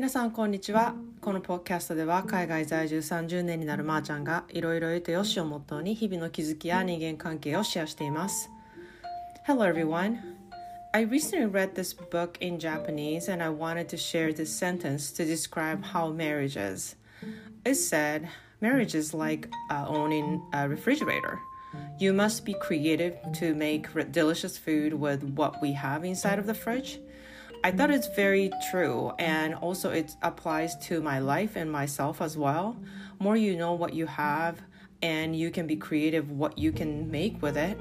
皆さんこんにちはこのポッドキャストでは海外在住30年になるまーちゃんがいろいろ言うとよしをモットーに日々の気づきや人間関係をシェアしています Hello everyone I recently read this book in Japanese and I wanted to share this sentence to describe how marriage is It said marriage is like uh, owning a refrigerator You must be creative to make delicious food with what we have inside of the fridge I thought it's very true, and also it applies to my life and myself as well. More you know what you have, and you can be creative what you can make with it,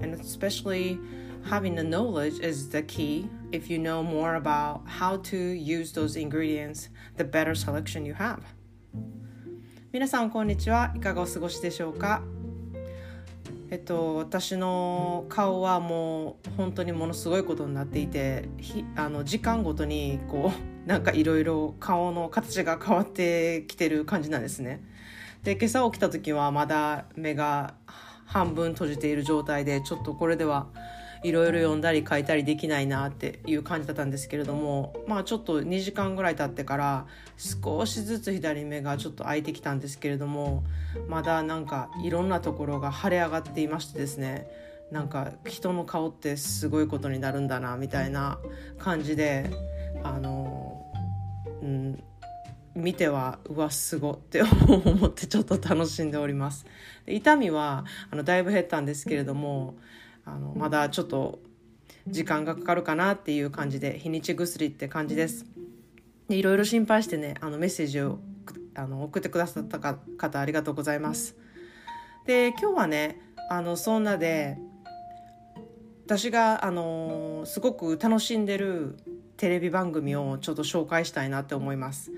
and especially having the knowledge is the key. If you know more about how to use those ingredients, the better selection you have. 皆さんこんにちは。いかがお過ごしでしょうか えっと、私の顔はもう本当にものすごいことになっていてあの時間ごとにこう なんかいろいろ顔の形が変わってきてる感じなんですね。で今朝起きた時はまだ目が半分閉じている状態でちょっとこれではいろいろ読んだり書いたりできないなっていう感じだったんですけれどもまあちょっと2時間ぐらい経ってから少しずつ左目がちょっと開いてきたんですけれどもまだなんかいろんなところが腫れ上がっていましてですねなんか人の顔ってすごいことになるんだなみたいな感じであのうん見てはうわすごって思ってちょっと楽しんでおります。痛みはあのだいぶ減ったんですけれどもあのまだちょっと時間がかかるかなっていう感じで日にち薬って感じです。でいろいろ心配してねあのメッセージをあの送ってくださった方ありがとうございます。で今日はねあのそんなで私があのすごく楽しんでるテレビ番組をちょっと紹介したいなって思います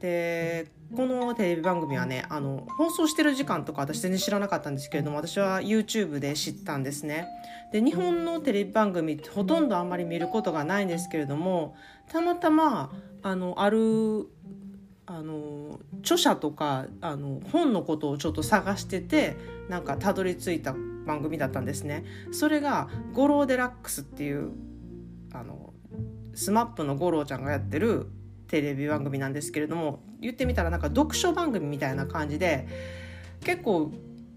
でこのテレビ番組はねあの放送してる時間とか私全然知らなかったんですけれども私は YouTube で知ったんですね。で日本のテレビ番組ってほとんどあんまり見ることがないんですけれどもたまたまあのあるあの著者とかあの本のことをちょっと探しててなんかたどり着いた番組だったんですね。それが「ゴロウ・デラックス」っていうあの SMAP の吾郎ちゃんがやってるテレビ番組なんですけれども言ってみたらなんか読書番組みたいな感じで結構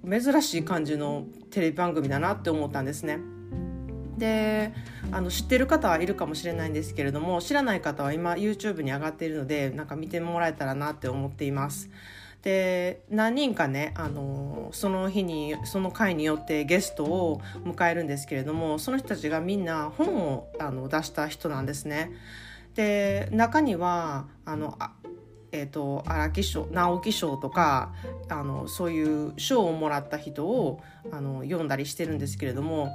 珍しい感じのテレビ番組だなって思ったんですね。であの知ってる方はいるかもしれないんですけれども知らない方は今 YouTube に上がっているのでなんか見てもらえたらなって思っています。で何人かねあのその日にその回によってゲストを迎えるんですけれどもその人たちがみんな本をあの出した人なんですね。で中にはあのあえーと、荒木賞直木賞とかあのそういう賞をもらった人をあの読んだりしてるんですけれども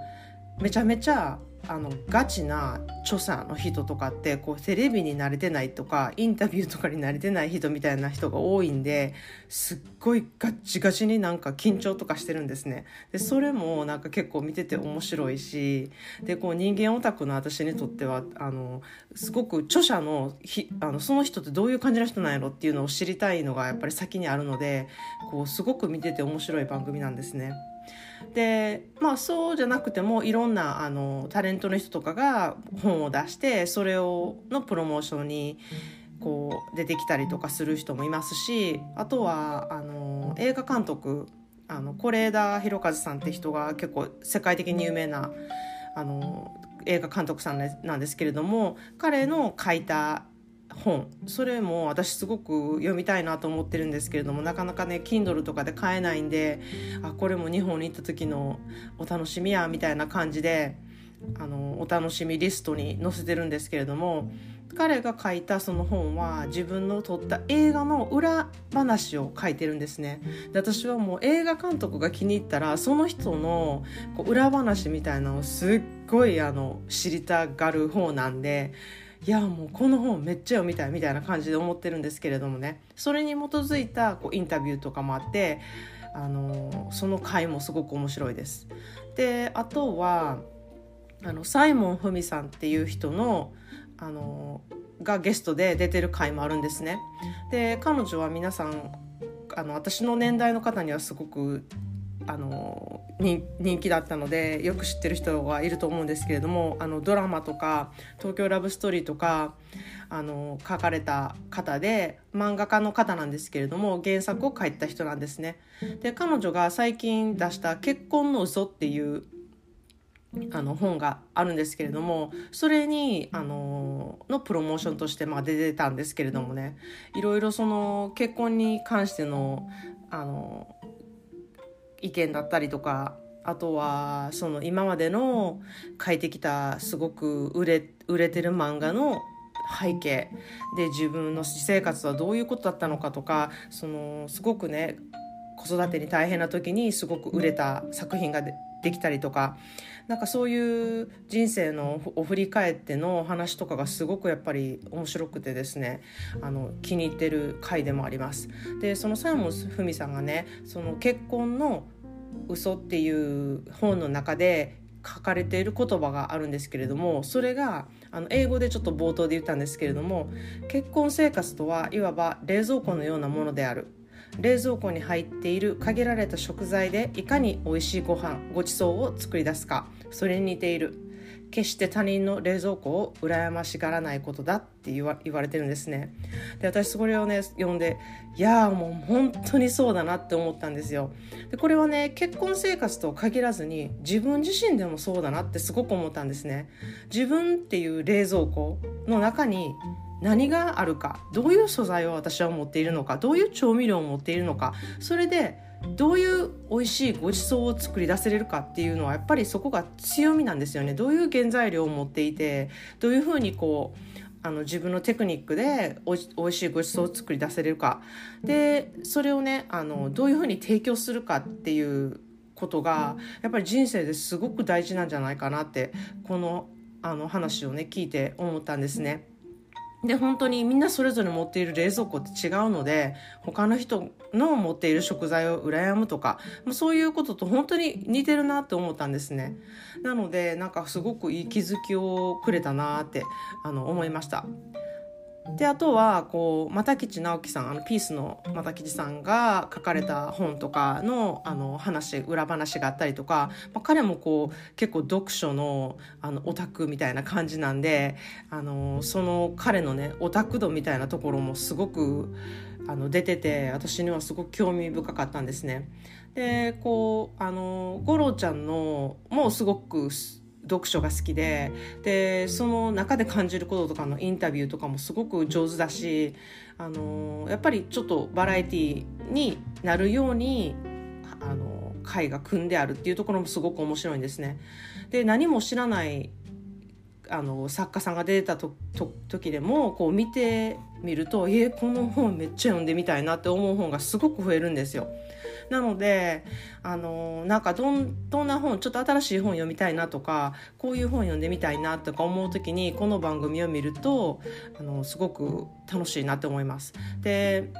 めちゃめちゃあのガチな著者の人とかってこうテレビに慣れてないとかインタビューとかに慣れてない人みたいな人が多いんですっごいガチガチになんか緊張とかしてるんですね。でそれもなんか結構見てて面白いしでこう人間オタクの私にとってはあのすごく著者のひあのその人ってどういう感じの人なんやろっていうのを知りたいのがやっぱり先にあるのでこうすごく見てて面白い番組なんですね。でまあそうじゃなくてもいろんなあのタレントの人とかが本を出してそれをのプロモーションにこう出てきたりとかする人もいますしあとはあの映画監督あの是枝裕和さんって人が結構世界的に有名なあの映画監督さんなんですけれども彼の書いた本。それも私すごく読みたいなと思ってるんですけれどもなかなかね Kindle とかで買えないんであこれも日本に行った時のお楽しみやみたいな感じであのお楽しみリストに載せてるんですけれども彼が書いたその本は自分の撮った映画の裏話を書いてるんですね。で私はもう映画監督が気に入ったらその人のこう裏話みたいなのをすっごいあの知りたがる方なんでいやもうこの本めっちゃ読みたいみたいな感じで思ってるんですけれどもねそれに基づいたこうインタビューとかもあってあのその回もすごく面白いです。であとはあのサイモン・フミさんっていう人のあのがゲストで出てる回もあるんですね。で彼女は皆さんあの私の年代の方にはすごくあの人気だったのでよく知ってる人はいると思うんですけれどもあのドラマとか「東京ラブストーリー」とかあの書かれた方で漫画家の方なんですけれども原作を書いた人なんですね。で彼女が最近出した「結婚の嘘っていうあの本があるんですけれどもそれにあののプロモーションとしてまあ出てたんですけれどもねいろいろその結婚に関してのあの意見だったりとかあとはその今までの書いてきたすごく売れ売れてる漫画の背景。で自分の私生活はどういうことだったのかとかそのすごくね子育てに大変な時にすごく売れた作品がでできたりとか。なんかそういう人生のを振り返ってのお話とかがすごくやっぱり面白くてですね。あの気に入ってる回でもあります。でそのサイモン・フミさんがねその結婚の嘘っていう本の中で書かれている言葉があるんですけれどもそれがあの英語でちょっと冒頭で言ったんですけれども結婚生活とはいわば冷蔵庫のようなものである。冷蔵庫に入っている限られた食材でいかに美味しいご飯ごちそうを作り出すかそれに似ている。決して他人の冷蔵庫を羨ましがらないことだって言わ言われてるんですね。で私それをね読んでいやーもう本当にそうだなって思ったんですよ。でこれはね結婚生活と限らずに自分自身でもそうだなってすごく思ったんですね。自分っていう冷蔵庫の中に何があるかどういう素材を私は持っているのかどういう調味料を持っているのかそれでどういう美味しいごちそうを作り出せれるかっていうのはやっぱりそこが強みなんですよねどういう原材料を持っていてどういうふうにこうあの自分のテクニックでおい美味しいごちそうを作り出せれるかでそれをねあのどういうふうに提供するかっていうことがやっぱり人生ですごく大事なんじゃないかなってこのあの話をね聞いて思ったんですね。で本当にみんなそれぞれ持っている冷蔵庫って違うので他の人の持っている食材を羨むとかそういうことと本当に似てるなって思ったんですね。なのでなんかすごくいい気づきをくれたなってあの思いました。であとはこう又吉直樹さんあのピースの又吉さんが書かれた本とかのあの話裏話があったりとか、まあ、彼もこう結構読書のあのオタクみたいな感じなんであのその彼のねオタク度みたいなところもすごくあの出てて私にはすごく興味深かったんですね。でこうあの五郎ちゃんのもうすごく読書が好きででその中で感じることとかのインタビューとかもすごく上手だし、あのやっぱりちょっとバラエティーになるように、あの回が組んであるっていうところもすごく面白いんですね。で何も知らないあの作家さんが出たと時でもこう見てみると「えこの本めっちゃ読んでみたいな」って思う本がすごく増えるんですよ。なのであのなんかどんどんな本ちょっと新しい本読みたいなとかこういう本読んでみたいなとか思う時にこの番組を見るとあのすごく楽しいなって思います。で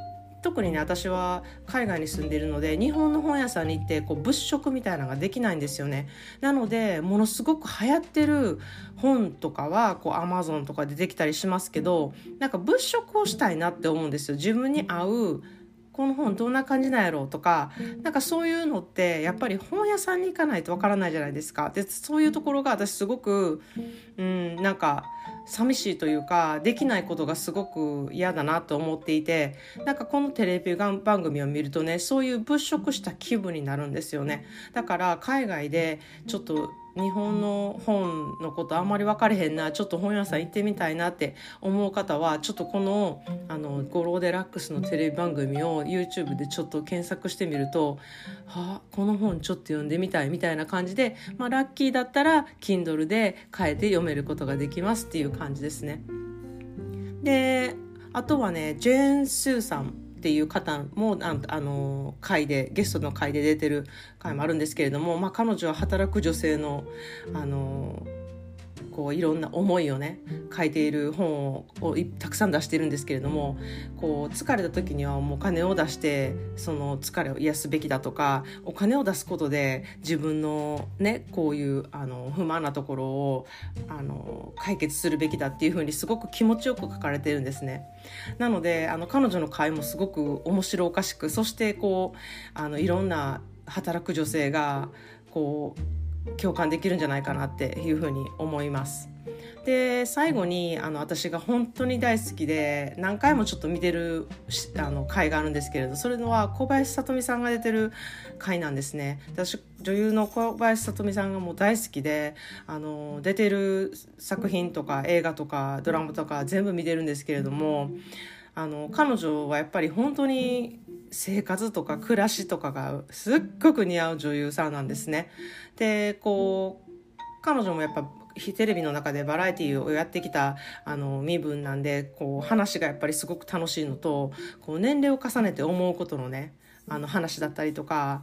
特にね私は海外に住んでいるので日本の本屋さんに行ってこう物色みたいなのができないんですよねなのでものすごく流行ってる本とかはこう Amazon とかでできたりしますけどなんか物色をしたいなって思うんですよ自分に合うこの本どんな感じなんやろうとかなんかそういうのってやっぱり本屋さんに行かないとわからないじゃないですか。でそういうところが私すごくうんなんか寂しいというかできないことがすごく嫌だなと思っていてなんかこのテレビ番組を見るとねそういう物色した気分になるんですよね。だから海外でちょっと日本の本のことあんまり分かれへんなちょっと本屋さん行ってみたいなって思う方はちょっとこの「あのゴローデラックス」のテレビ番組を YouTube でちょっと検索してみると「はあこの本ちょっと読んでみたい」みたいな感じで、まあ、ラッキーだったら Kindle で変えて読めることができますっていう感じですね。であとはねジェーン・スーさんっていう方もああの回でゲストの回で出てる回もあるんですけれども、まあ、彼女は働く女性のあのこういろんな思いをね書いている本ををたくさん出してるんですけれどもこう疲れた時にはもうお金を出してその疲れを癒すべきだとかお金を出すことで自分のねこういうあの不満なところをあの解決するべきだっていうふうにすごく気持ちよく書かれてるんですね。なのであの彼女の会もすごく面白おかしくそしてこうあのいろんな働く女性がこう共感できるんじゃないかなっていうふうに思います。で最後にあの私が本当に大好きで何回もちょっと見てるあの回があるんですけれどそれのは小林聡美さんが出てる回なんですね私女優の小林聡美さんがもう大好きであの出てる作品とか映画とかドラマとか全部見てるんですけれどもあの彼女はやっぱり本当に生活とか暮らしとかがすっごく似合う女優さんなんですね。でこう彼女もやっぱテレビの中でバラエティーをやってきたあの身分なんでこう話がやっぱりすごく楽しいのとこう年齢を重ねて思うことのねあの話だったりとか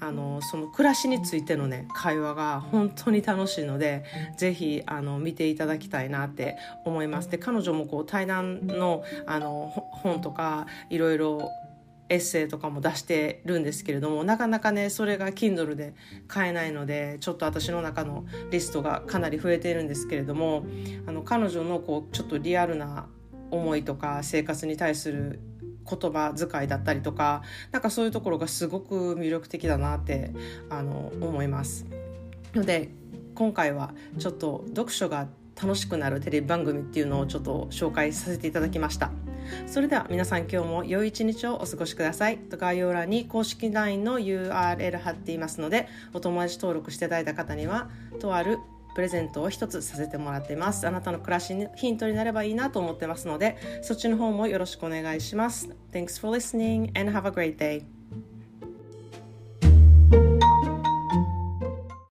あのその暮らしについてのね会話が本当に楽しいのでぜひあの見ていただきたいなって思います。で彼女もこう対談のあの本とかいろいろエッセイとかも出してるんですけれどもなかなかねそれが Kindle で買えないのでちょっと私の中のリストがかなり増えているんですけれどもあの彼女のこうちょっとリアルな思いとか生活に対する言葉遣いだったりとかなんかそういうところがすごく魅力的だなってあの思います。ので今回はちょっと読書が楽しくなるテレビ番組っていうのをちょっと紹介させていただきました。それでは皆さん今日も良い一日をお過ごしください概要欄に公式 LINE の URL 貼っていますのでお友達登録していただいた方にはとあるプレゼントを一つさせてもらってます。あなたの暮らしにヒントになればいいなと思ってますのでそっちの方もよろしくお願いします。Thanks for listening and have a great day.